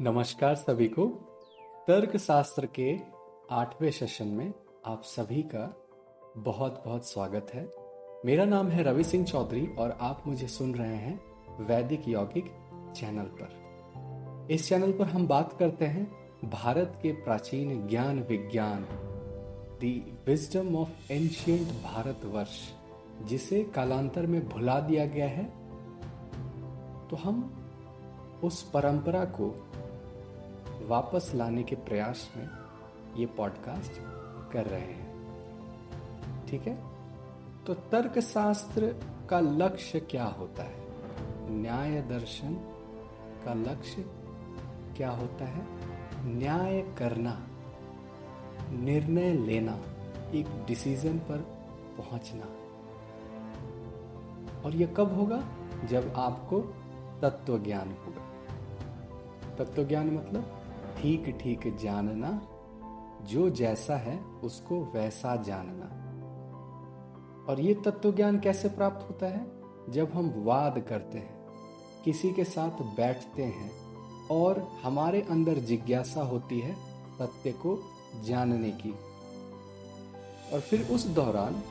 नमस्कार सभी को। तर्क शास्त्र के आठवें सेशन में आप सभी का बहुत बहुत स्वागत है। मेरा नाम है रवि सिंह चौधरी और आप मुझे सुन रहे हैं वैदिक यौगिक चैनल पर। इस चैनल पर हम बात करते हैं भारत के प्राचीन ज्ञान विज्ञान, दी विजडम ऑफ़ एंशियंट भारतवर्ष, जिसे कालांतर में भुला दिया गया है। तो हम उस परंपरा को वापस लाने के प्रयास में ये पॉडकास्ट कर रहे हैं। ठीक है? तो तर्क शास्त्र का लक्ष्य क्या होता है? न्याय दर्शन का लक्ष्य क्या होता है? न्याय करना, निर्णय लेना, एक डिसीज़न पर पहुँचना। और यह कब होगा? जब आपको तत्व ज्ञान होगा। तत्व ज्ञान मतलब ठीक ठीक जानना, जो जैसा है उसको वैसा जानना। और ये तत्व ज्ञान कैसे प्राप्त होता है? जब हम वाद करते हैं, किसी के साथ बैठते हैं और हमारे अंदर जिज्ञासा होती है सत्य को जानने की। और फिर उस दौरान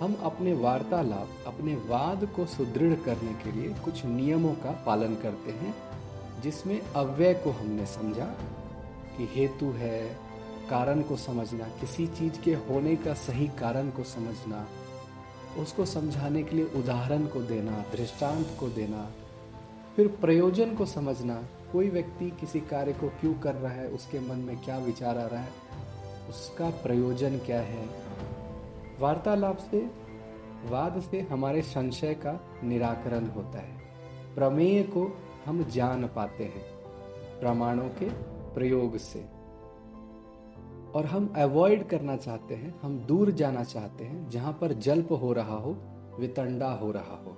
हम अपने वार्तालाप, अपने वाद को सुदृढ़ करने के लिए कुछ नियमों का पालन करते हैं, जिसमें अव्यय को हमने समझा कि हेतु है कारण को समझना, किसी चीज़ के होने का सही कारण को समझना, उसको समझाने के लिए उदाहरण को देना, दृष्टांत को देना, फिर प्रयोजन को समझना, कोई व्यक्ति किसी कार्य को क्यों कर रहा है, उसके मन में क्या विचार आ रहा है, उसका प्रयोजन क्या है? वार्तालाप से, वाद से हमारे संशय का निराकरण होता है। प्रमेय को हम जान पाते हैं। प्रमाणों के प्रयोग से। और हम अवॉइड करना चाहते हैं, हम दूर जाना चाहते हैं, जहाँ पर जल्प हो रहा हो, वितंडा हो रहा हो।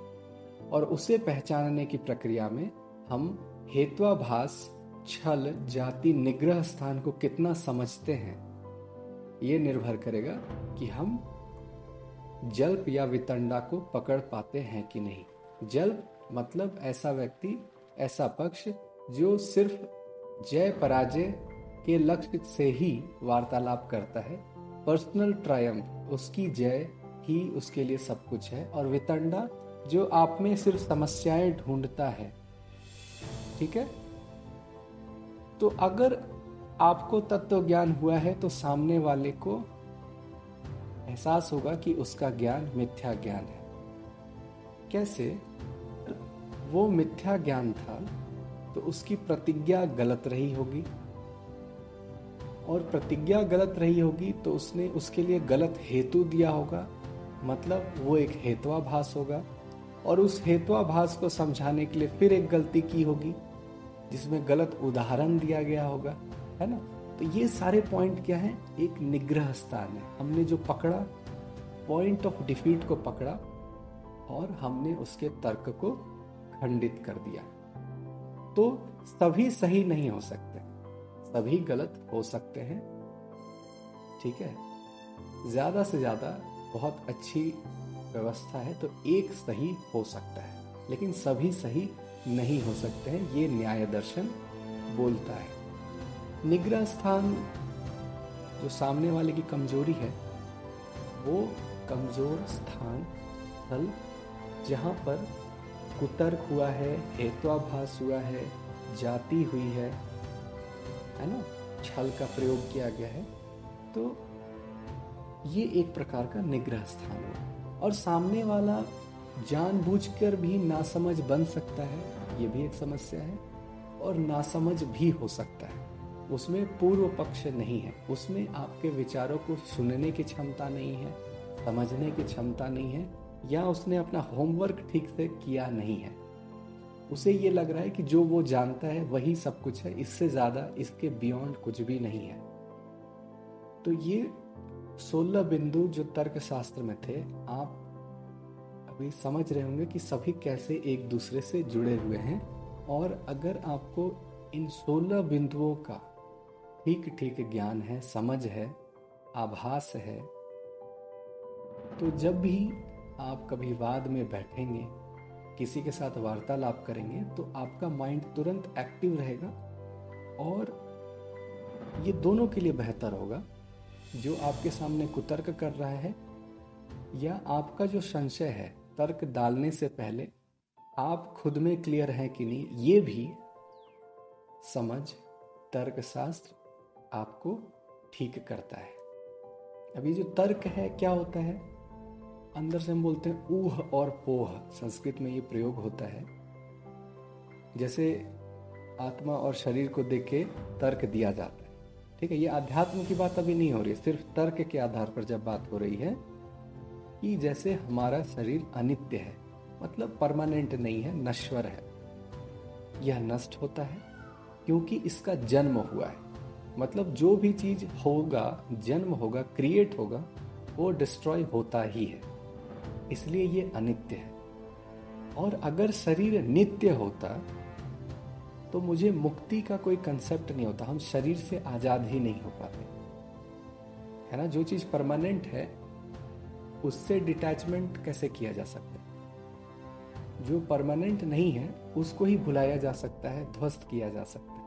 और उसे पहचानने की प्रक्रिया में हम हेत्वाभास, छल, जाति, निग्रह स्थान को कितना समझते हैं, ये निर्भर करेगा कि हम जल्प या वितंडा को पकड़ पाते हैं कि नहीं। जल्प मतलब ऐसा व्यक्ति, ऐसा पक्ष, जो सिर्फ़ जय पराजय के लक्ष्य से ही वार्तालाप करता है। पर्सनल ट्रायम उसकी जय ही उसके लिए सब कुछ है। और वितंडा, जो आप में सिर्फ़ समस्याएँ ढूंढता है। ठीक है? तो अगर आपको तत्व ज्ञान हुआ है तो सामने वाले को एहसास होगा कि उसका ज्ञान मिथ्या ज्ञान है। कैसे? वो मिथ्या ज्ञान था। तो उसकी प्रतिज्ञा गलत रही होगी। और प्रतिज्ञा गलत रही होगी तो उसने उसके लिए गलत हेतु दिया होगा। मतलब वो एक हेतुआभास होगा। और उस हेतुआभास को समझाने के लिए फिर एक गलती की होगी, जिसमें गलत उदाहरण दिया गया होगा, है ना? तो ये सारे पॉइंट क्या है? एक निग्रह स्थान है। हमने जो पकड़ा पॉइंट ऑफ़ डिफीट को पकड़ा, और हमने उसके तर्क को खंडित कर दिया। तो सभी सही नहीं हो सकते। सभी गलत हो सकते हैं। ठीक है? ज़्यादा से ज़्यादा बहुत अच्छी व्यवस्था है तो एक सही हो सकता है। लेकिन सभी सही नहीं हो सकते हैं, ये न्याय दर्शन बोलता है। निग्रह स्थान जो सामने वाले की कमज़ोरी है, वो कमज़ोर स्थान, स्थल जहाँ पर कुतर्क हुआ है हेत्वाभास हुआ है, जाति हुई है है ना? छल का प्रयोग किया गया है। तो ये एक प्रकार का निग्रह स्थान है और सामने वाला जानबूझकर भी नासमझ बन सकता है, ये भी एक समस्या है, और नासमझ भी हो सकता है। उसमें पूर्व पक्ष नहीं है। उसमें आपके विचारों को सुनने की क्षमता नहीं है, समझने की क्षमता नहीं है या उसने अपना होमवर्क ठीक से किया नहीं है। उसे ये लग रहा है कि जो वो जानता है वही सब कुछ है, इससे ज़्यादा इसके बियॉन्ड कुछ भी नहीं है। तो ये सोलह बिंदु जो तर्क शास्त्र में थे, आप अभी समझ रहे होंगे कि सभी कैसे एक दूसरे से जुड़े हुए हैं। और अगर आपको इन सोलह बिंदुओं का ठीक ठीक ज्ञान है, समझ है, आभास है तो जब भी आप कभी वाद में बैठेंगे, किसी के साथ वार्तालाप करेंगे तो आपका माइंड तुरंत एक्टिव रहेगा और ये दोनों के लिए बेहतर होगा। जो आपके सामने कुतर्क कर रहा है या आपका जो संशय है तर्क डालने से पहले, आप खुद में क्लियर हैं कि नहीं, ये भी समझ, तर्कशास्त्र आपको ठीक करता है। अभी जो तर्क है, क्या होता है? अंदर से हम बोलते हैं ऊह और पोह। संस्कृत में ये प्रयोग होता है। जैसे आत्मा और शरीर को देख के तर्क दिया जाता है। ठीक है, ये अध्यात्म की बात अभी नहीं हो रही सिर्फ़ तर्क के आधार पर जब बात हो रही है कि जैसे हमारा शरीर अनित्य है मतलब परमानेंट नहीं है, नश्वर है यह नष्ट होता है, क्योंकि इसका जन्म हुआ है। मतलब जो भी चीज़ होगा, जन्म होगा क्रिएट होगा, वो डिस्ट्रॉय होता ही है। इसलिए ये अनित्य है। और अगर शरीर नित्य होता तो मुझे मुक्ति का कोई कंसेप्ट नहीं होता। हम शरीर से आज़ाद ही नहीं हो पाते। है ना? जो चीज़ परमानेंट है, उससे डिटैचमेंट कैसे किया जा सकता है? जो परमानेंट नहीं है, उसको ही भुलाया जा सकता है, ध्वस्त किया जा सकता है।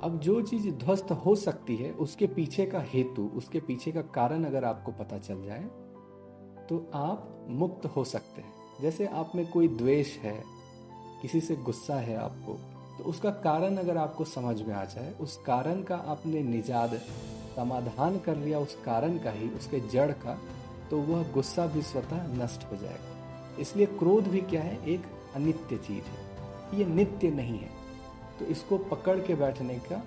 अब जो चीज़ ध्वस्त हो सकती है, उसके पीछे का हेतु, उसके पीछे का कारण अगर आपको पता चल जाए तो आप मुक्त हो सकते हैं। जैसे आप में कोई द्वेष है, किसी से गुस्सा है आपको तो उसका कारण अगर आपको समझ में आ जाए, उस कारण का आपने निजाद समाधान कर लिया उस कारण का ही, उसके जड़ का तो वह गुस्सा भी स्वतः नष्ट हो जाएगा। इसलिए क्रोध भी क्या है? एक अनित्य चीज़ है। ये नित्य नहीं है। तो इसको पकड़ के बैठने का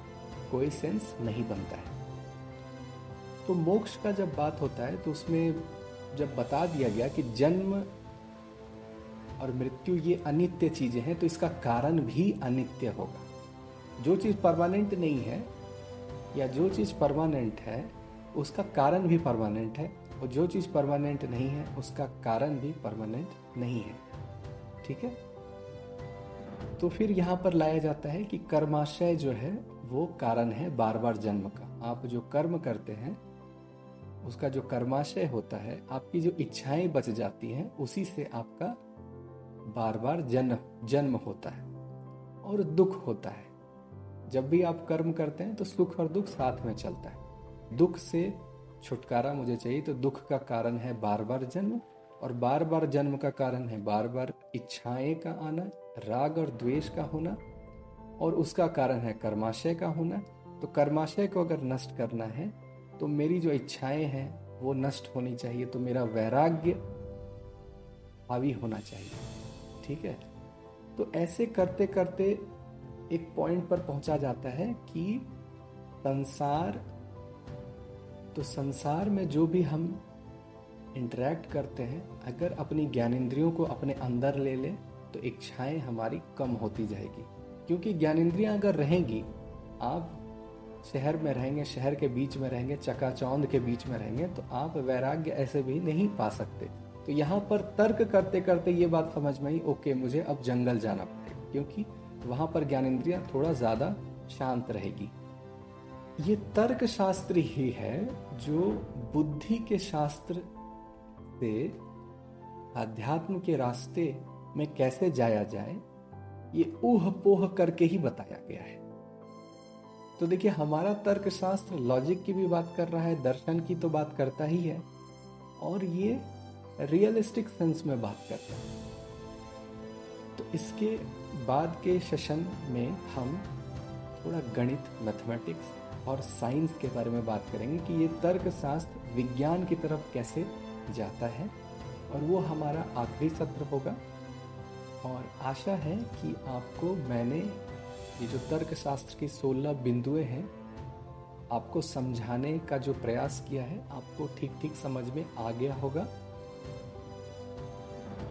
कोई सेंस नहीं बनता है। तो मोक्ष का जब बात होता है तो उसमें जब बता दिया गया कि जन्म और मृत्यु ये अनित्य चीज़ें हैं तो इसका कारण भी अनित्य होगा। जो चीज़ परमानेंट नहीं है, या जो चीज़ परमानेंट है, उसका कारण भी परमानेंट है, और जो चीज़ परमानेंट नहीं है, उसका कारण भी परमानेंट नहीं है। ठीक है? तो फिर यहाँ पर लाया जाता है कि कर्माशय जो है, वो कारण है बार बार जन्म का। आप जो कर्म करते हैं उसका जो कर्माशय होता है, आपकी जो इच्छाएँ बच जाती हैं, उसी से आपका बार बार जन्म जन्म होता है और दुख होता है। जब भी आप कर्म करते हैं तो सुख और दुख साथ में चलता है। दुख से छुटकारा मुझे चाहिए तो दुख का कारण है बार बार जन्म और बार बार जन्म का कारण है बार बार इच्छाएँ का आना, राग और द्वेष का होना और उसका कारण है कर्माशय का होना। तो कर्माशय को अगर नष्ट करना है तो मेरी जो इच्छाएँ हैं, वो नष्ट होनी चाहिए। तो मेरा वैराग्य हावी होना चाहिए। ठीक है? तो ऐसे करते करते एक पॉइंट पर पहुँचा जाता है कि संसार तो संसार में जो भी हम इंटरेक्ट करते हैं, अगर अपनी ज्ञानेन्द्रियों को अपने अंदर ले ले तो इच्छाएँ हमारी कम होती जाएगी। क्योंकि ज्ञानेन्द्रियाँ अगर रहेंगी, आप शहर में रहेंगे, शहर के बीच में रहेंगे, चकाचौंध के बीच में रहेंगे तो आप वैराग्य ऐसे भी नहीं पा सकते। तो यहाँ पर तर्क करते करते ये बात समझ में आई, ओके, मुझे अब जंगल जाना पड़ेगा, क्योंकि वहाँ पर ज्ञानेन्द्रियाँ थोड़ा ज़्यादा शांत रहेगी। ये तर्क शास्त्र ही है जो बुद्धि के शास्त्र से अध्यात्म के रास्ते में कैसे जाया जाए, ये ऊह पोह करके ही बताया गया है। तो देखिए, हमारा तर्कशास्त्र लॉजिक की भी बात कर रहा है, दर्शन की तो बात करता ही है। और ये रियलिस्टिक सेंस में बात करता है। तो इसके बाद के सेशन में हम थोड़ा गणित मैथमेटिक्स और साइंस के बारे में बात करेंगे कि ये तर्कशास्त्र विज्ञान की तरफ़ कैसे जाता है और वो हमारा आखिरी सत्र होगा। और आशा है कि आपको मैंने ये जो तर्क शास्त्र की सोलह बिंदुएँ हैं, आपको समझाने का जो प्रयास किया है, आपको ठीक ठीक समझ में आ गया होगा।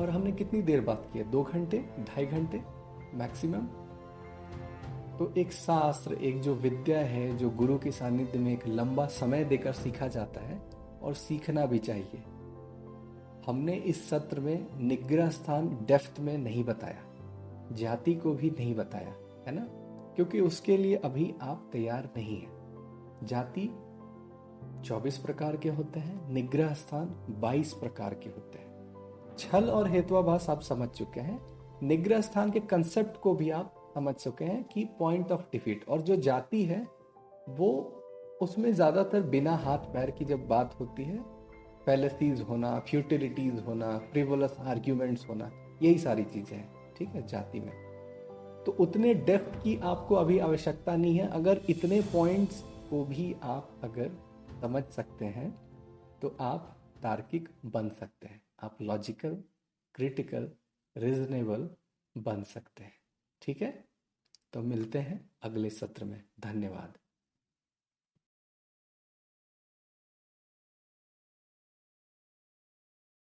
और हमने कितनी देर बात की है? दो घंटे? ढाई घंटे? मैक्सिमम? तो एक शास्त्र, एक जो विद्या है, जो गुरु के सानिध्य में एक लंबा समय देकर सीखा जाता है, और सीखना भी चाहिए। हमने इस सत्र में निग्रह स्थान डेफ्थ में नहीं बताया, जाति को भी नहीं बताया। है ना? क्योंकि उसके लिए अभी आप तैयार नहीं है। जाति 24 प्रकार के होते हैं, निग्रह स्थान 22 प्रकार के होते हैं। छल और हेतुआभास आप समझ चुके हैं। निग्रह स्थान के कंसेप्ट को भी आप समझ चुके हैं कि पॉइंट ऑफ़ डिफीट और जो जाति है, वो उसमें ज़्यादातर बिना हाथ पैर की जब बात होती है पैलेसीज होना फ्यूटिलिटीज होना फ्रिवोलस आर्ग्यूमेंट्स होना, यही सारी चीज़ें हैं, ठीक है, जाति में। तो उतने डेप्थ की आपको अभी आवश्यकता नहीं है। अगर इतने पॉइंट्स को भी आप अगर समझ सकते हैं तो आप तार्किक बन सकते हैं। आप लॉजिकल क्रिटिकल रिजनेबल बन सकते हैं। ठीक है? तो मिलते हैं अगले सत्र में। धन्यवाद।